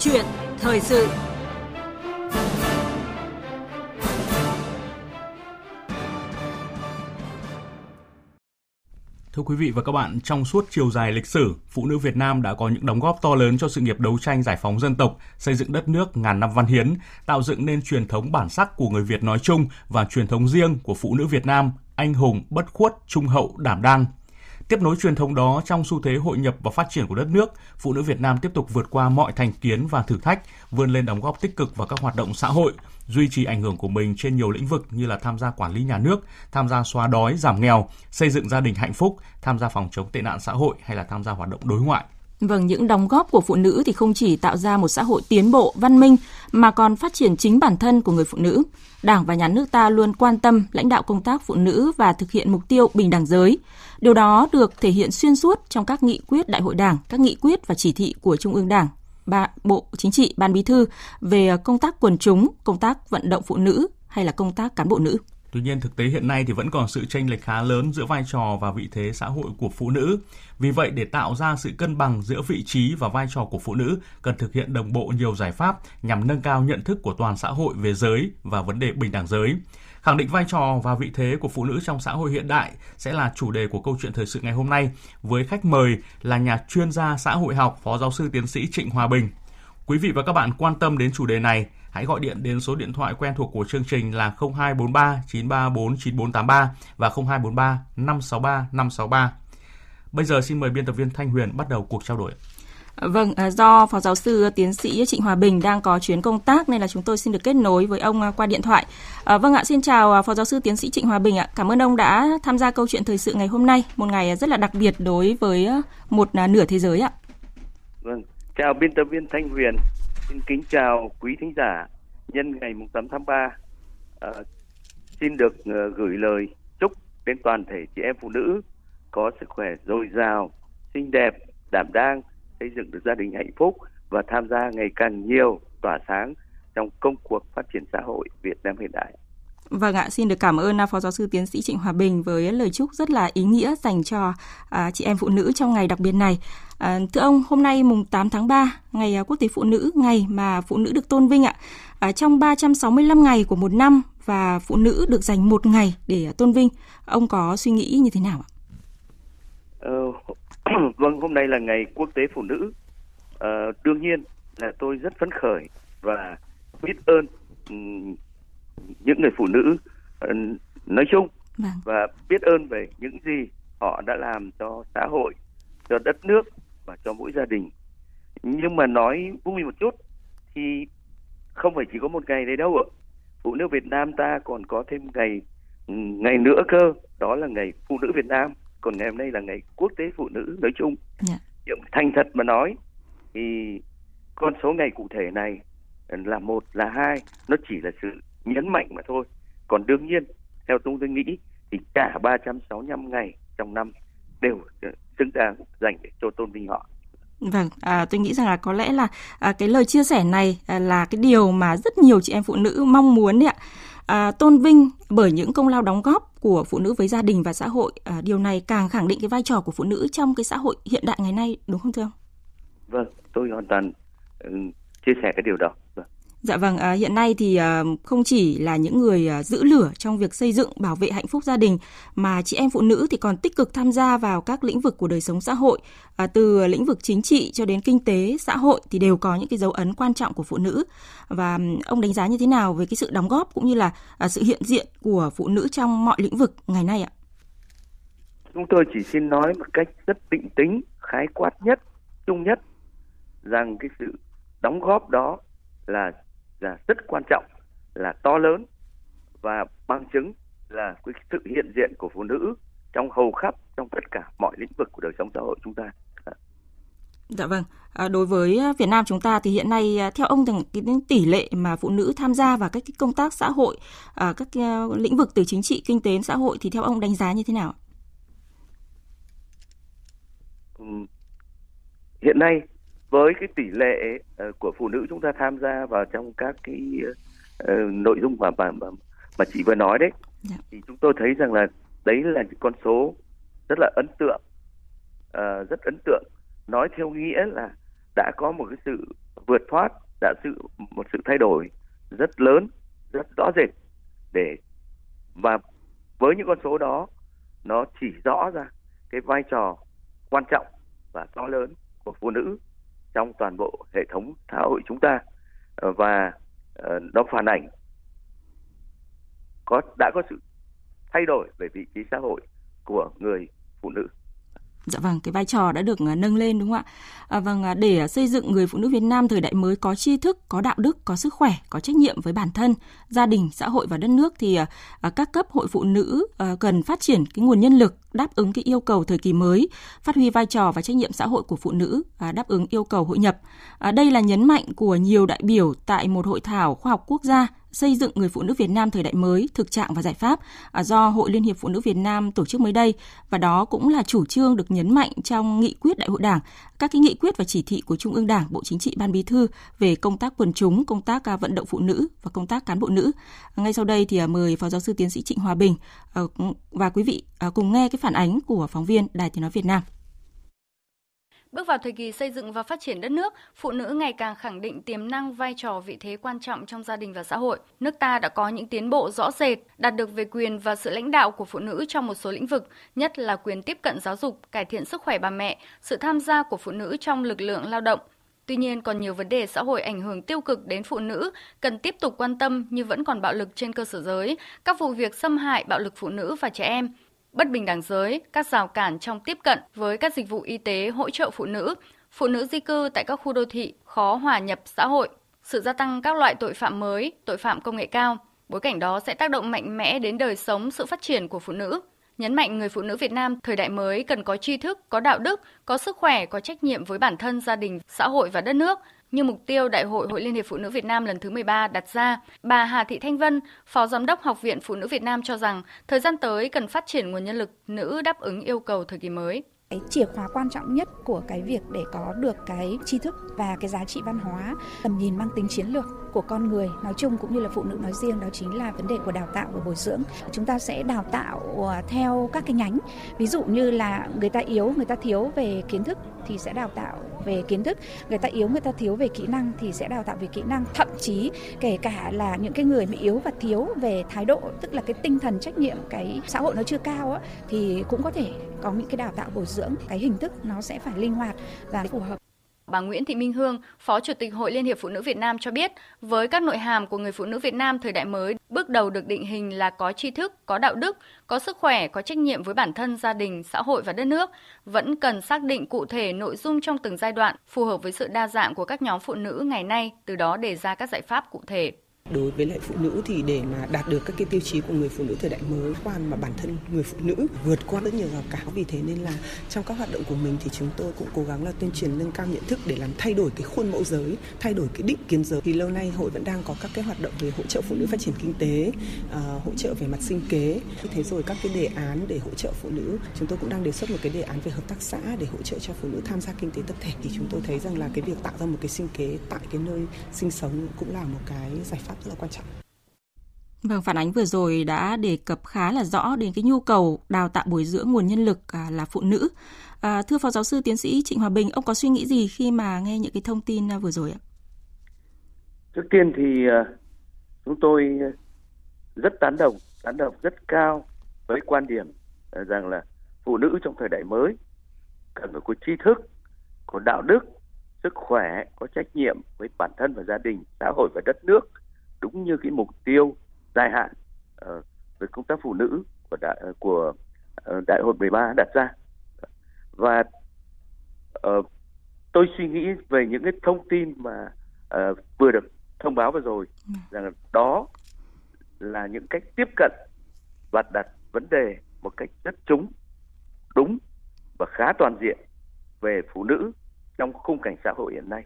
chuyện thời sự Thưa quý vị và các bạn, trong suốt chiều dài lịch sử, phụ nữ Việt Nam đã có những đóng góp to lớn cho sự nghiệp đấu tranh giải phóng dân tộc, xây dựng đất nước ngàn năm văn hiến, tạo dựng nên truyền thống bản sắc của người Việt nói chung và truyền thống riêng của phụ nữ Việt Nam, anh hùng, bất khuất, trung hậu, đảm đang. Tiếp nối truyền thống đó trong xu thế hội nhập và phát triển của đất nước, phụ nữ Việt Nam tiếp tục vượt qua mọi thành kiến và thử thách, vươn lên đóng góp tích cực vào các hoạt động xã hội, duy trì ảnh hưởng của mình trên nhiều lĩnh vực như là tham gia quản lý nhà nước, tham gia xóa đói, giảm nghèo, xây dựng gia đình hạnh phúc, tham gia phòng chống tệ nạn xã hội hay là tham gia hoạt động đối ngoại. Vâng, những đóng góp của phụ nữ thì không chỉ tạo ra một xã hội tiến bộ, văn minh mà còn phát triển chính bản thân của người phụ nữ. Đảng và nhà nước ta luôn quan tâm lãnh đạo công tác phụ nữ và thực hiện mục tiêu bình đẳng giới. Điều đó được thể hiện xuyên suốt trong các nghị quyết đại hội Đảng, các nghị quyết và chỉ thị của Trung ương Đảng, ba, Bộ Chính trị, Ban Bí thư về công tác quần chúng, công tác vận động phụ nữ hay là công tác cán bộ nữ. Tuy nhiên, thực tế hiện nay thì vẫn còn sự chênh lệch khá lớn giữa vai trò và vị thế xã hội của phụ nữ. Vì vậy, để tạo ra sự cân bằng giữa vị trí và vai trò của phụ nữ, cần thực hiện đồng bộ nhiều giải pháp nhằm nâng cao nhận thức của toàn xã hội về giới và vấn đề bình đẳng giới. Khẳng định vai trò và vị thế của phụ nữ trong xã hội hiện đại sẽ là chủ đề của câu chuyện thời sự ngày hôm nay với khách mời là nhà chuyên gia xã hội học, Phó giáo sư tiến sĩ Trịnh Hòa Bình. Quý vị và các bạn quan tâm đến chủ đề này, hãy gọi điện đến số điện thoại quen thuộc của chương trình là 0243 934 9483 và 0243 563 563. Bây giờ xin mời biên tập viên Thanh Huyền bắt đầu cuộc trao đổi. Vâng, à, do Phó Giáo sư Tiến sĩ Trịnh Hòa Bình đang có chuyến công tác nên là chúng tôi xin được kết nối với ông à, qua điện thoại. À, vâng ạ, xin chào Phó Giáo sư Tiến sĩ Trịnh Hòa Bình ạ. Cảm ơn ông đã tham gia câu chuyện thời sự ngày hôm nay, một ngày rất là đặc biệt đối với một nửa thế giới ạ. Vâng, chào biên tập viên Thanh Huyền, xin kính chào quý thính giả nhân ngày 8 tháng 3. À, ờ, xin được uh, gửi lời chúc đến toàn thể chị em phụ nữ có sức khỏe dồi dào, xinh đẹp, đảm đang xây dựng được gia đình hạnh phúc và tham gia ngày càng nhiều tỏa sáng trong công cuộc phát triển xã hội Việt Nam hiện đại. Vâng ạ, xin được cảm ơn à, Phó Giáo sư Tiến sĩ Trịnh Hòa Bình với lời chúc rất là ý nghĩa dành cho à, chị em phụ nữ trong ngày đặc biệt này. À, thưa ông, hôm nay mùng 8 tháng 3, ngày à, Quốc tế Phụ nữ, ngày mà phụ nữ được tôn vinh ạ. À, trong 365 ngày của một năm và phụ nữ được dành một ngày để à, tôn vinh, ông có suy nghĩ như thế nào ạ? Ờ, vâng, hôm nay là ngày quốc tế phụ nữ. À, đương nhiên là tôi rất phấn khởi và biết ơn những người phụ nữ uh, nói chung vâng. và biết ơn về những gì họ đã làm cho xã hội, cho đất nước và cho mỗi gia đình. Nhưng mà nói vui một chút thì không phải chỉ có một ngày đấy đâu ạ. Phụ nữ Việt Nam ta còn có thêm ngày ngày nữa cơ, đó là ngày phụ nữ Việt Nam còn ngày hôm nay là ngày quốc tế phụ nữ nói chung yeah. Dạ. thành thật mà nói thì con số ngày cụ thể này là một là hai nó chỉ là sự nhấn mạnh mà thôi còn đương nhiên theo tôi tôi nghĩ thì cả 365 ngày trong năm đều xứng đáng dành để cho tôn vinh họ Vâng, à, tôi nghĩ rằng là có lẽ là à, cái lời chia sẻ này à, là cái điều mà rất nhiều chị em phụ nữ mong muốn đấy ạ. À, tôn vinh bởi những công lao đóng góp của phụ nữ với gia đình và xã hội. À, điều này càng khẳng định cái vai trò của phụ nữ trong cái xã hội hiện đại ngày nay, đúng không thưa ông? Vâng, tôi hoàn toàn uh, chia sẻ cái điều đó. Vâng. Dạ vâng, à, hiện nay thì à, không chỉ là những người à, giữ lửa trong việc xây dựng bảo vệ hạnh phúc gia đình mà chị em phụ nữ thì còn tích cực tham gia vào các lĩnh vực của đời sống xã hội, à, từ lĩnh vực chính trị cho đến kinh tế, xã hội thì đều có những cái dấu ấn quan trọng của phụ nữ. Và ông đánh giá như thế nào về cái sự đóng góp cũng như là à, sự hiện diện của phụ nữ trong mọi lĩnh vực ngày nay ạ? Chúng tôi chỉ xin nói một cách rất định tính, khái quát nhất, chung nhất rằng cái sự đóng góp đó là là rất quan trọng là to lớn và bằng chứng là cái sự hiện diện của phụ nữ trong hầu khắp trong tất cả mọi lĩnh vực của đời sống xã hội chúng ta. Dạ vâng. À, đối với Việt Nam chúng ta thì hiện nay theo ông thì cái tỷ lệ mà phụ nữ tham gia vào các cái công tác xã hội, à, các uh, lĩnh vực từ chính trị, kinh tế, xã hội thì theo ông đánh giá như thế nào? Ừ. Hiện nay với cái tỷ lệ uh, của phụ nữ chúng ta tham gia vào trong các cái uh, nội dung mà mà mà chị vừa nói đấy. Dạ. thì chúng tôi thấy rằng là đấy là những con số rất là ấn tượng uh, rất ấn tượng nói theo nghĩa là đã có một cái sự vượt thoát đã sự một sự thay đổi rất lớn rất rõ rệt để và với những con số đó nó chỉ rõ ra cái vai trò quan trọng và to lớn của phụ nữ trong toàn bộ hệ thống xã hội chúng ta ờ, và ờ, nó phản ảnh có đã có sự thay đổi về vị trí xã hội của người phụ nữ. Dạ vâng, cái vai trò đã được ờ, nâng lên đúng không ạ? À, vâng, à, để à, xây dựng người phụ nữ Việt Nam thời đại mới có tri thức, có đạo đức, có sức khỏe, có trách nhiệm với bản thân, gia đình, xã hội và đất nước thì à, à các cấp hội phụ nữ cần phát triển cái nguồn nhân lực đáp ứng cái yêu cầu thời kỳ mới, phát huy vai trò và trách nhiệm xã hội của phụ nữ, đáp ứng yêu cầu hội nhập. À, đây là nhấn mạnh của nhiều đại biểu tại một hội thảo khoa học quốc gia xây dựng người phụ nữ Việt Nam thời đại mới, thực trạng và giải pháp à, do Hội Liên hiệp Phụ nữ Việt Nam tổ chức mới đây và đó cũng là chủ trương được nhấn mạnh trong nghị quyết đại hội Đảng, các cái nghị quyết và chỉ thị của Trung ương Đảng, Bộ Chính trị, Ban Bí thư về công tác quần chúng, công tác à, vận động phụ nữ và công tác cán bộ nữ. Ngay sau đây thì à, mời Phó Giáo sư Tiến sĩ Trịnh Hòa Bình Ờ, và quý vị ờ, cùng nghe cái phản ánh của phóng viên Đài Tiếng nói Việt Nam. Bước vào thời kỳ xây dựng và phát triển đất nước, phụ nữ ngày càng khẳng định tiềm năng vai trò vị thế quan trọng trong gia đình và xã hội. Nước ta đã có những tiến bộ rõ rệt, đạt được về quyền và sự lãnh đạo của phụ nữ trong một số lĩnh vực, nhất là quyền tiếp cận giáo dục, cải thiện sức khỏe bà mẹ, sự tham gia của phụ nữ trong lực lượng lao động. Tuy nhiên, còn nhiều vấn đề xã hội ảnh hưởng tiêu cực đến phụ nữ cần tiếp tục quan tâm như vẫn còn bạo lực trên cơ sở giới, các vụ việc xâm hại bạo lực phụ nữ và trẻ em, bất bình đẳng giới, các rào cản trong tiếp cận với các dịch vụ y tế hỗ trợ phụ nữ, phụ nữ di cư tại các khu đô thị khó hòa nhập xã hội, sự gia tăng các loại tội phạm mới, tội phạm công nghệ cao. Bối cảnh đó sẽ tác động mạnh mẽ đến đời sống, sự phát triển của phụ nữ. Nhấn mạnh người phụ nữ Việt Nam thời đại mới cần có tri thức, có đạo đức, có sức khỏe, có trách nhiệm với bản thân, gia đình, xã hội và đất nước, như mục tiêu Đại hội Hội Liên hiệp Phụ nữ Việt Nam lần thứ 13 đặt ra, bà Hà Thị Thanh Vân, Phó Giám đốc Học viện Phụ nữ Việt Nam cho rằng thời gian tới cần phát triển nguồn nhân lực nữ đáp ứng yêu cầu thời kỳ mới cái chìa khóa quan trọng nhất của cái việc để có được cái tri thức và cái giá trị văn hóa, tầm nhìn mang tính chiến lược của con người nói chung cũng như là phụ nữ nói riêng, đó chính là vấn đề của đào tạo và bồi dưỡng. Chúng ta sẽ đào tạo ờ, theo các cái nhánh. Ví dụ như là người ta yếu, người ta thiếu về kiến thức thì sẽ đào tạo về kiến thức. Người ta yếu người ta thiếu về kỹ năng thì sẽ đào tạo về kỹ năng. Thậm chí kể cả là những cái người bị yếu và thiếu về thái độ tức là cái tinh thần trách nhiệm cái xã hội nó chưa cao á, thì cũng có thể có những cái đào tạo bồi dưỡng. Cái hình thức nó sẽ phải linh hoạt và phù hợp. Bà Nguyễn Thị Minh Hương, Phó Chủ tịch Hội Liên hiệp Phụ nữ Việt Nam cho biết, với các nội hàm của người phụ nữ Việt Nam thời đại mới, bước đầu được định hình là có tri thức, có đạo đức, có sức khỏe, có trách nhiệm với bản thân, gia đình, xã hội và đất nước, vẫn cần xác định cụ thể nội dung trong từng giai đoạn phù hợp với sự đa dạng của các nhóm phụ nữ ngày nay, từ đó đề ra các giải pháp cụ thể đối với lại phụ nữ thì để mà đạt được các cái tiêu chí của người phụ nữ thời đại mới quan mà bản thân người phụ nữ vượt qua rất nhiều rào cản vì thế nên là trong các hoạt động của mình thì chúng tôi cũng cố gắng là tuyên truyền nâng cao nhận thức để làm thay đổi cái khuôn mẫu giới thay đổi cái định kiến giới. Thì lâu nay hội vẫn đang có các cái hoạt động về hỗ trợ phụ nữ phát triển kinh tế uh, hỗ trợ về mặt sinh kế. Thế rồi các cái đề án để hỗ trợ phụ nữ chúng tôi cũng đang đề xuất một cái đề án về hợp tác xã để hỗ trợ cho phụ nữ tham gia kinh tế tập thể. Thì chúng tôi thấy rằng là cái việc tạo ra một cái sinh kế tại cái nơi sinh sống cũng là một cái giải pháp rất là quan trọng. Vâng, phản ánh vừa rồi đã đề cập khá là rõ đến cái nhu cầu đào tạo bồi dưỡng nguồn nhân lực à, là phụ nữ. À, thưa Phó Giáo sư Tiến sĩ Trịnh Hòa Bình, ông có suy nghĩ gì khi mà nghe những cái thông tin à, vừa rồi ạ? Trước tiên thì à, chúng tôi rất tán đồng, tán đồng rất cao với quan điểm rằng là phụ nữ trong thời đại mới cần phải có tri thức, có đạo đức, sức khỏe, có trách nhiệm với bản thân và gia đình, xã hội và đất nước đúng như cái mục tiêu dài hạn uh, về công tác phụ nữ của đại của uh, đại hội 13 đặt ra và uh, tôi suy nghĩ về những cái thông tin mà uh, vừa được thông báo vừa rồi ừ. rằng đó là những cách tiếp cận và đặt vấn đề một cách rất trúng đúng và khá toàn diện về phụ nữ trong khung cảnh xã hội hiện nay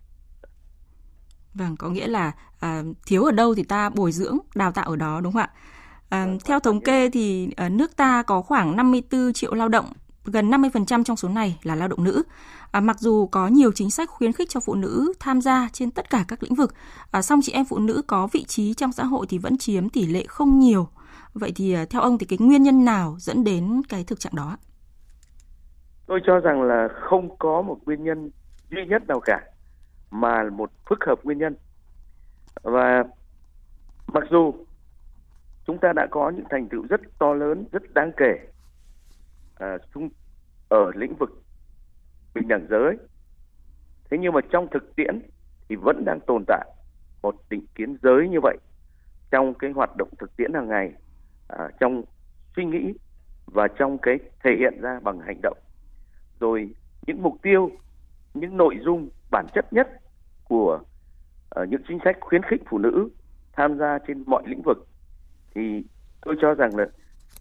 Vâng, có nghĩa là à, thiếu ở đâu thì ta bồi dưỡng, đào tạo ở đó đúng không ạ? À, theo thống kê thì à, nước ta có khoảng 54 triệu lao động, gần 50% trong số này là lao động nữ. À, mặc dù có nhiều chính sách khuyến khích cho phụ nữ tham gia trên tất cả các lĩnh vực, à, song chị em phụ nữ có vị trí trong xã hội thì vẫn chiếm tỷ lệ không nhiều. Vậy thì à, theo ông thì cái nguyên nhân nào dẫn đến cái thực trạng đó? Tôi cho rằng là không có một nguyên nhân duy nhất nào cả mà một phức hợp nguyên nhân. Và mặc dù chúng ta đã có những thành tựu rất to lớn rất đáng kể à, ở lĩnh vực bình đẳng giới thế nhưng mà trong thực tiễn thì vẫn đang tồn tại một định kiến giới như vậy trong cái hoạt động thực tiễn hàng ngày à, trong suy nghĩ và trong cái thể hiện ra bằng hành động. Rồi những mục tiêu những nội dung bản chất nhất của uh, những chính sách khuyến khích phụ nữ tham gia trên mọi lĩnh vực thì tôi cho rằng là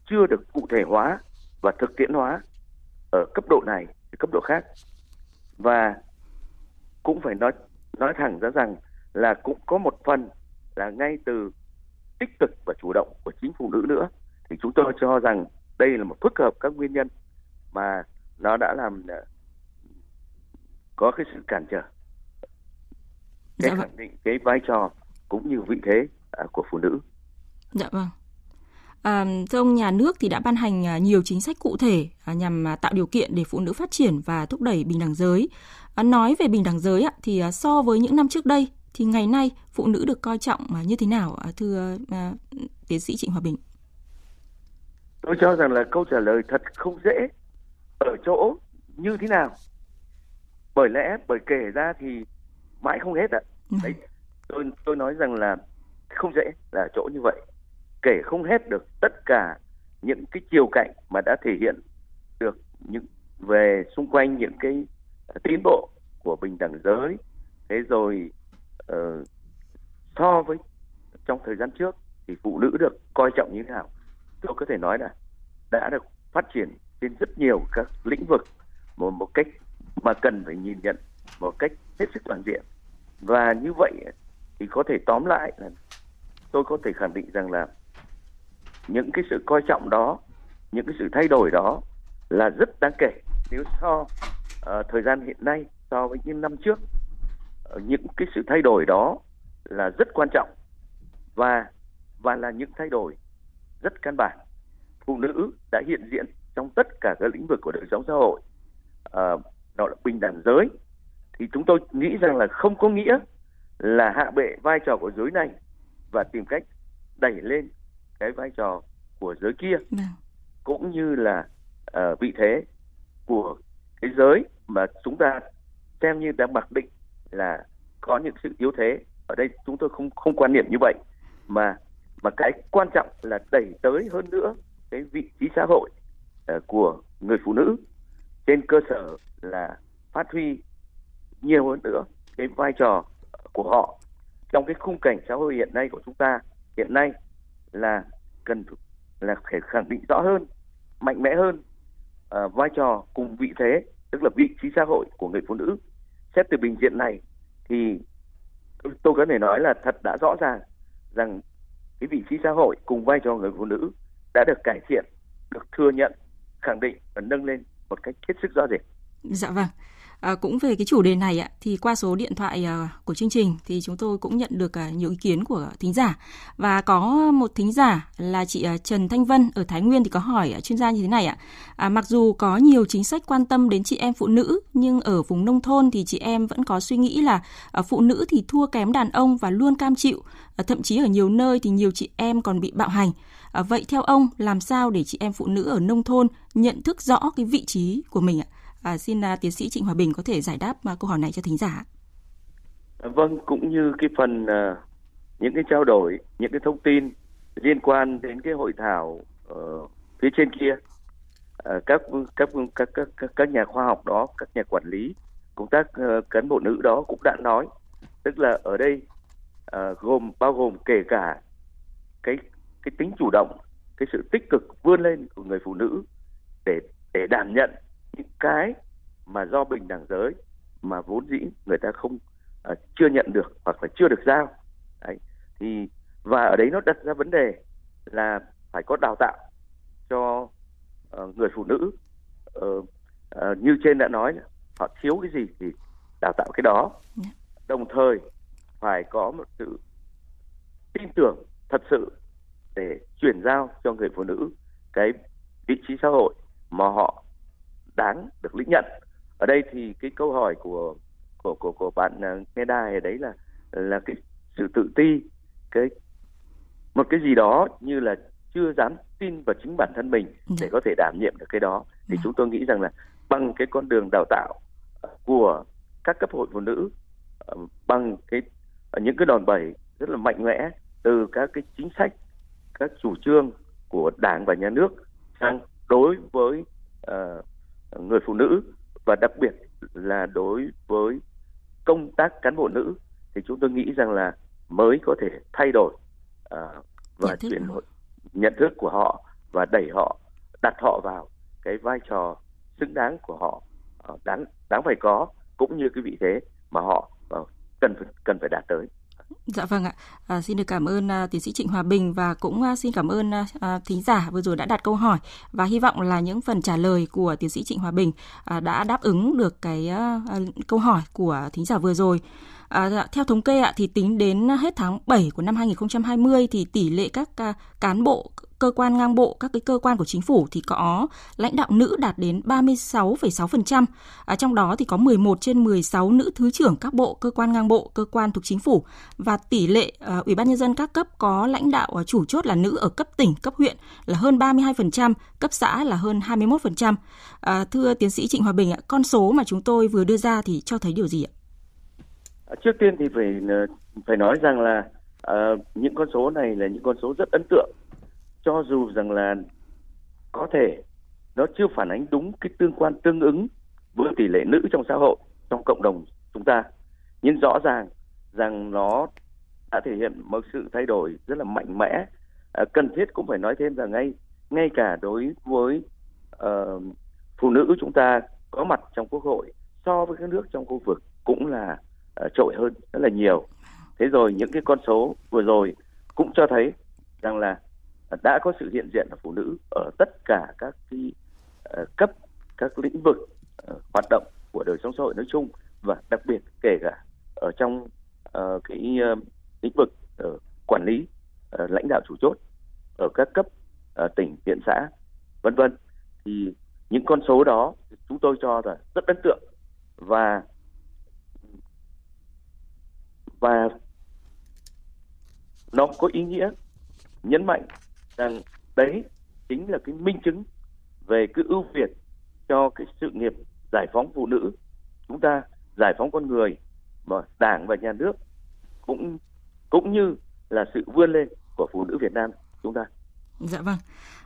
chưa được cụ thể hóa và thực tiễn hóa ở cấp độ này cấp độ khác. Và cũng phải nói nói thẳng ra rằng là cũng có một phần là ngay từ tích cực và chủ động của chính phụ nữ nữa. Thì chúng tôi cho rằng đây là một phức hợp các nguyên nhân mà nó đã làm ờ, có cái sự cản trở cái dạ khẳng định cái vai trò cũng như vị thế à, của phụ nữ. Dạ vâng. À, thưa ông, nhà nước thì đã ban hành à, nhiều chính sách cụ thể à, nhằm à, tạo điều kiện để phụ nữ phát triển và thúc đẩy bình đẳng giới. Nói về bình đẳng giới thì so với những năm trước đây thì ngày nay phụ nữ được coi trọng như thế nào thưa tiến sĩ Trịnh Hòa Bình? Tôi cho rằng là câu trả lời thật không dễ ở chỗ như thế nào. Bởi lẽ bởi kể ra thì mãi không hết ạ. Ừ. Đấy, tôi tôi nói rằng là không dễ là chỗ như vậy. Kể không hết được tất cả những cái chiều cạnh mà đã thể hiện được những về xung quanh những cái tiến bộ của bình đẳng giới thế rồi uh, so với trong thời gian trước thì phụ nữ được coi trọng như thế nào tôi có thể nói là đã được phát triển trên rất nhiều các lĩnh vực một một cách mà cần phải nhìn nhận một cách hết sức toàn diện và như vậy thì có thể tóm lại là tôi có thể khẳng định rằng là những cái sự coi trọng đó những cái sự thay đổi đó là rất đáng kể nếu so uh, thời gian hiện nay so với những năm trước. Uh, những cái sự thay đổi đó là rất quan trọng và và là những thay đổi rất căn bản. Phụ nữ đã hiện diện trong tất cả các lĩnh vực của đời sống xã hội. Uh, đó là bình đẳng giới thì chúng tôi nghĩ rằng là không có nghĩa là hạ bệ vai trò của giới này và tìm cách đẩy lên cái vai trò của giới kia. Vâng. cũng như là uh, vị thế của cái giới mà chúng ta xem như đã mặc định là có những sự yếu thế. Ở đây chúng tôi không không quan niệm như vậy mà mà cái quan trọng là đẩy tới hơn nữa cái vị trí xã hội uh, của người phụ nữ. Trên cơ sở là phát huy nhiều hơn nữa cái vai trò của họ trong cái khung cảnh xã hội hiện nay của chúng ta hiện nay là cần là phải khẳng định rõ hơn mạnh mẽ hơn uh, vai trò cùng vị thế tức là vị trí xã hội của người phụ nữ xét từ bình diện này thì tôi có thể nói là thật đã rõ ràng rằng cái vị trí xã hội cùng vai trò người phụ nữ đã được cải thiện được thừa nhận khẳng định và nâng lên một cách hết sức rõ rệt. Dạ vâng. À, cũng về cái chủ đề này ạ, thì qua số điện thoại à, của chương trình thì chúng tôi cũng nhận được à, nhiều ý kiến của thính giả và có một thính giả là chị à, Trần Thanh Vân ở Thái Nguyên thì có hỏi à, chuyên gia như thế này ạ. À, mặc dù có nhiều chính sách quan tâm đến chị em phụ nữ nhưng ở vùng nông thôn thì chị em vẫn có suy nghĩ là à, phụ nữ thì thua kém đàn ông và luôn cam chịu. À, thậm chí ở nhiều nơi thì nhiều chị em còn bị bạo hành. À, vậy theo ông làm sao để chị em phụ nữ ở nông thôn nhận thức rõ cái vị trí của mình ạ? À, xin uh, tiến sĩ Trịnh Hòa Bình có thể giải đáp uh, câu hỏi này cho thính giả. À, vâng, cũng như cái phần uh, những cái trao đổi, những cái thông tin liên quan đến cái hội thảo uh, phía trên kia, uh, các, các các các các nhà khoa học đó, các nhà quản lý, công tác uh, ờ, cán bộ nữ đó cũng đã nói, tức là ở đây uh, gồm bao gồm kể cả cái cái tính chủ động, cái sự tích cực vươn lên của người phụ nữ để để đảm nhận những cái mà do bình đẳng giới mà vốn dĩ người ta không uh, chưa nhận được hoặc là chưa được giao. Đấy. Thì và ở đấy nó đặt ra vấn đề là phải có đào tạo cho uh, người phụ nữ. Uh, uh, như trên đã nói họ thiếu cái gì thì đào tạo cái đó. Dạ. đồng thời phải có một sự tin tưởng thật sự để chuyển giao cho người phụ nữ cái vị trí xã hội mà họ đáng được lĩnh nhận ở đây thì cái câu hỏi của của của của bạn nghe đài đấy là là cái sự tự ti cái một cái gì đó như là chưa dám tin vào chính bản thân mình để dạ. có thể đảm nhiệm được cái đó thì dạ. chúng tôi nghĩ rằng là bằng cái con đường đào tạo của các cấp hội phụ nữ ờ, bằng cái những cái đòn bẩy rất là mạnh mẽ từ các cái chính sách các chủ trương của đảng và nhà nước sang đối với uh, người phụ nữ và đặc biệt là đối với công tác cán bộ nữ thì chúng tôi nghĩ rằng là mới có thể thay đổi uh, và chuyển nhận thức của họ và đẩy họ đặt họ vào cái vai trò xứng đáng của họ uh, đáng đáng phải có cũng như cái vị thế mà họ uh, cần cần phải đạt tới. Dạ vâng ạ. À, xin được cảm ơn à, tiến sĩ Trịnh Hòa Bình và cũng à, xin cảm ơn à, à, thính giả vừa rồi đã đặt câu hỏi và hy vọng là những phần trả lời của tiến sĩ Trịnh Hòa Bình à, đã đáp ứng được cái à, à câu hỏi của thính giả vừa rồi. À, dạ, theo thống kê ạ thì tính đến hết tháng 7 của năm 2020 thì tỷ lệ các à, cán bộ cơ quan ngang bộ, các cái cơ quan của chính phủ thì có lãnh đạo nữ đạt đến 36,6%. À, trong đó thì có 11 trên 16 nữ thứ trưởng các bộ, cơ quan ngang bộ, cơ quan thuộc chính phủ và tỷ lệ à, Ủy ban nhân dân các cấp có lãnh đạo à, chủ chốt là nữ ở cấp tỉnh, cấp huyện là hơn 32%, cấp xã là hơn 21%. À, thưa tiến sĩ Trịnh Hòa Bình ạ, con số mà chúng tôi vừa đưa ra thì cho thấy điều gì ạ? À, trước tiên thì phải à, phải nói rằng là uh, những con số này là những con số rất ấn tượng cho dù rằng là có thể nó chưa phản ánh đúng cái tương quan tương ứng với tỷ lệ nữ trong xã hội trong cộng đồng chúng ta. Nhưng rõ ràng rằng nó đã thể hiện một sự thay đổi rất là mạnh mẽ. À, cần thiết cũng phải nói thêm rằng ngay ngay cả đối với uh, phụ nữ chúng ta có mặt trong quốc hội so với các nước trong khu vực cũng là uh, trội hơn rất là nhiều. Thế rồi những cái con số vừa rồi cũng cho thấy rằng là đã có sự hiện diện của phụ nữ ở tất cả các cái ờ, cấp các lĩnh vực ờ, hoạt động của đời sống xã hội nói chung và đặc biệt kể cả ở trong uh, cái uh, lĩnh vực uh, quản lý uh, lãnh đạo chủ chốt ở các cấp uh, tỉnh huyện xã vân vân. Thì những con số đó chúng tôi cho là rất ấn tượng và và nó có ý nghĩa nhấn mạnh rằng đấy chính là cái minh chứng về cái ưu việt cho cái sự nghiệp giải phóng phụ nữ chúng ta giải phóng con người mà đảng và nhà nước cũng cũng như là sự vươn lên của phụ nữ Việt Nam, chúng ta. Dạ vâng.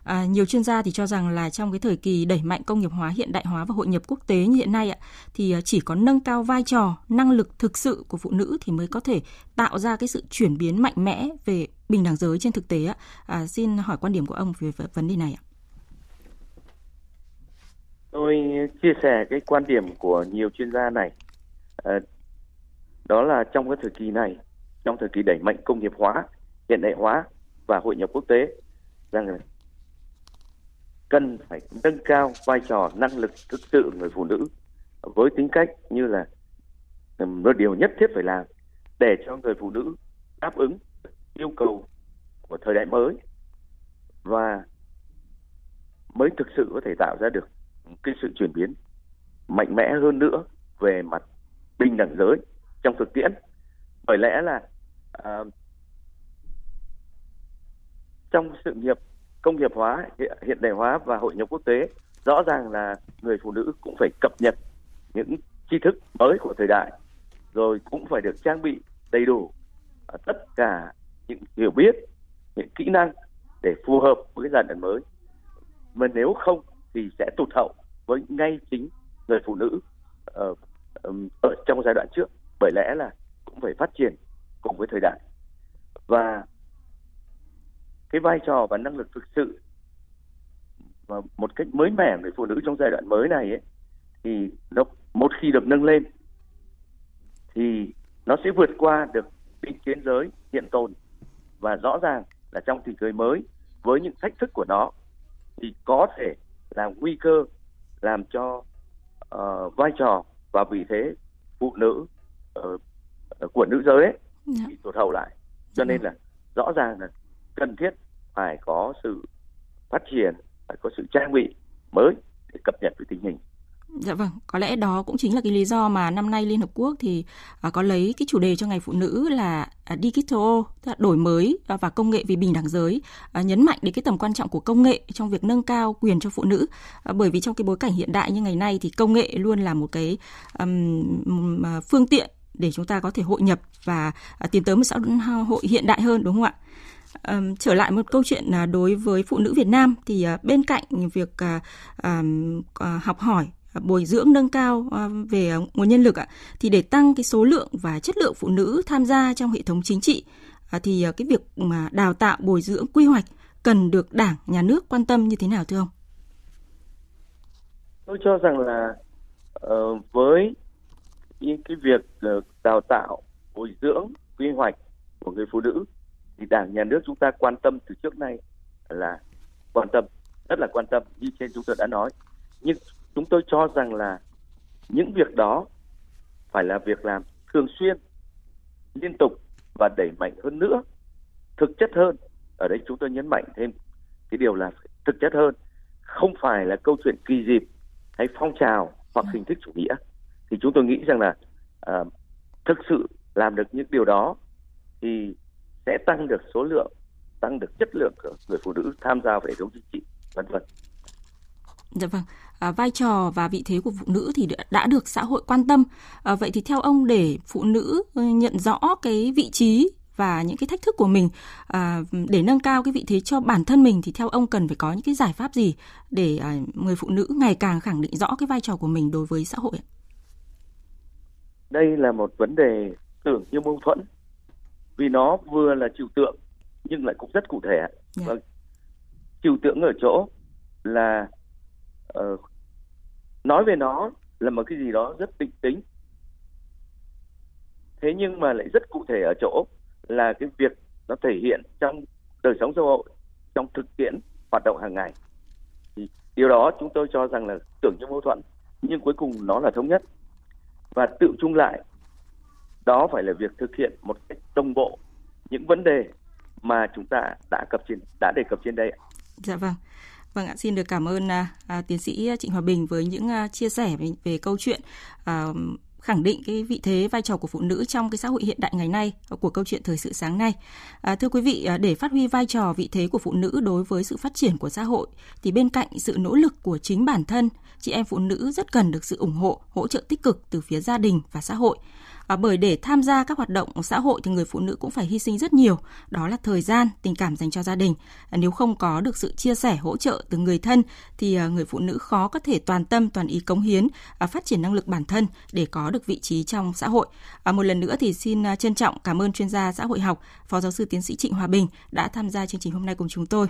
À, nhiều chuyên gia thì cho rằng là trong cái thời kỳ đẩy mạnh công nghiệp hóa, hiện đại hóa và hội nhập quốc tế như hiện nay ạ, thì à, chỉ có nâng cao vai trò, năng lực thực sự của phụ nữ thì mới có thể tạo ra cái sự chuyển biến mạnh mẽ về bình đẳng giới trên thực tế ạ. À, xin hỏi quan điểm của ông về vấn đề này ạ. Tôi chia sẻ cái quan điểm của nhiều chuyên gia này. À, đó là trong cái thời kỳ này, trong thời kỳ đẩy mạnh công nghiệp hóa, hiện đại hóa và hội nhập quốc tế, rằng cần phải nâng cao vai trò năng lực thực sự người phụ nữ với tính cách như là một điều nhất thiết phải làm để cho người phụ nữ đáp ứng yêu cầu của thời đại mới và mới thực sự có thể tạo ra được cái sự chuyển biến mạnh mẽ hơn nữa về mặt bình đẳng giới trong thực tiễn. Bởi lẽ là uh, trong sự nghiệp công nghiệp hóa, hiện đại hóa và hội nhập quốc tế, rõ ràng là người phụ nữ cũng phải cập nhật những tri thức mới của thời đại, rồi cũng phải được trang bị đầy đủ à, tất cả những hiểu biết, những kỹ năng để phù hợp với giai đoạn mới. Mà nếu không thì sẽ tụt hậu với ngay chính người phụ nữ ờ, ở trong giai đoạn trước, bởi lẽ là cũng phải phát triển cùng với thời đại. Và cái vai trò và năng lực thực sự và một cách mới mẻ người phụ nữ trong giai đoạn mới này ấy, thì nó một khi được nâng lên thì nó sẽ vượt qua được định kiến giới hiện tồn. Và rõ ràng là trong thế giới mới với những thách thức của nó thì có thể là nguy cơ làm cho uh, vai trò và vị thế phụ nữ uh, của nữ giới ấy, dạ. bị tụt hậu lại. Cho nên là rõ ràng là cần thiết phải có sự phát triển phải có sự trang bị mới để cập nhật với tình hình Dạ vâng, có lẽ đó cũng chính là cái lý do mà năm nay Liên Hợp Quốc thì à, có lấy cái chủ đề cho Ngày Phụ nữ là à, Digital, tức là đổi mới à, và, công nghệ vì bình đẳng giới, nhấn mạnh đến cái tầm quan trọng của công nghệ trong việc nâng cao quyền cho phụ nữ. Bởi vì trong cái bối cảnh hiện đại như ngày nay thì công nghệ luôn là một cái um, phương tiện để chúng ta có thể hội nhập và tiến tới một xã hội hiện đại hơn đúng không ạ? Um, trở lại một câu chuyện là đối với phụ nữ Việt Nam thì uh, bên cạnh việc uh, um, uh, học hỏi à, bồi dưỡng nâng cao à, về nguồn nhân lực ạ thì để tăng cái số lượng và chất lượng phụ nữ tham gia trong hệ thống chính trị thì cái việc mà đào tạo bồi dưỡng quy hoạch cần được đảng nhà nước quan tâm như thế nào thưa ông? Tôi cho rằng là uh, với những cái việc đào tạo bồi dưỡng quy hoạch của người phụ nữ thì đảng nhà nước chúng ta quan tâm từ trước nay là quan tâm rất là quan tâm như trên chúng tôi đã nói. Nhưng chúng tôi cho rằng là những việc đó phải là việc làm thường xuyên liên tục và đẩy mạnh hơn nữa thực chất hơn. Ở đây chúng tôi nhấn mạnh thêm cái điều là thực chất hơn không phải là câu chuyện kỳ dịp hay phong trào hoặc hình thức chủ nghĩa. Thì chúng tôi nghĩ rằng là uh, thực sự làm được những điều đó thì sẽ tăng được số lượng tăng được chất lượng của người phụ nữ tham gia vào hệ thống chính trị vân vân Dạ vâng, à, vai trò và vị thế của phụ nữ thì đã được xã hội quan tâm. À, vậy thì theo ông để phụ nữ ờ, nhận rõ cái vị trí và những cái thách thức của mình à, để nâng cao cái vị thế cho bản thân mình thì theo ông cần phải có những cái giải pháp gì để à, người phụ nữ ngày càng khẳng định rõ cái vai trò của mình đối với xã hội? Đây là một vấn đề tưởng như mâu thuẫn vì nó vừa là trừu tượng nhưng lại cũng rất cụ thể. Yeah. Dạ. Vâng. Trừu tượng ở chỗ là uh, nói về nó là một cái gì đó rất định tính thế nhưng mà lại rất cụ thể ở chỗ là cái việc nó thể hiện trong đời sống xã hội trong thực tiễn hoạt động hàng ngày thì điều đó chúng tôi cho rằng là tưởng như mâu thuẫn nhưng cuối cùng nó là thống nhất và tự chung lại đó phải là việc thực hiện một cách đồng bộ những vấn đề mà chúng ta đã cập trên đã đề cập trên đây. Dạ vâng. Vâng ạ, xin được cảm ơn à, à, tiến sĩ Trịnh Hòa Bình với những à, chia sẻ về, về câu chuyện à, khẳng định cái vị thế vai trò của phụ nữ trong cái xã hội hiện đại ngày nay à, của câu chuyện thời sự sáng nay. À, thưa quý vị, à, để phát huy vai trò vị thế của phụ nữ đối với sự phát triển của xã hội thì bên cạnh sự nỗ lực của chính bản thân, chị em phụ nữ rất cần được sự ủng hộ, hỗ trợ tích cực từ phía gia đình và xã hội. À, bởi để tham gia các hoạt động xã hội thì người phụ nữ cũng phải hy sinh rất nhiều, đó là thời gian, tình cảm dành cho gia đình. À, nếu không có được sự chia sẻ hỗ trợ từ người thân thì à, người phụ nữ khó có thể toàn tâm toàn ý cống hiến, à, phát triển năng lực bản thân để có được vị trí trong xã hội. À, một lần nữa thì xin à, trân trọng cảm ơn chuyên gia xã hội học, phó giáo sư tiến sĩ Trịnh Hòa Bình đã tham gia chương trình hôm nay cùng chúng tôi.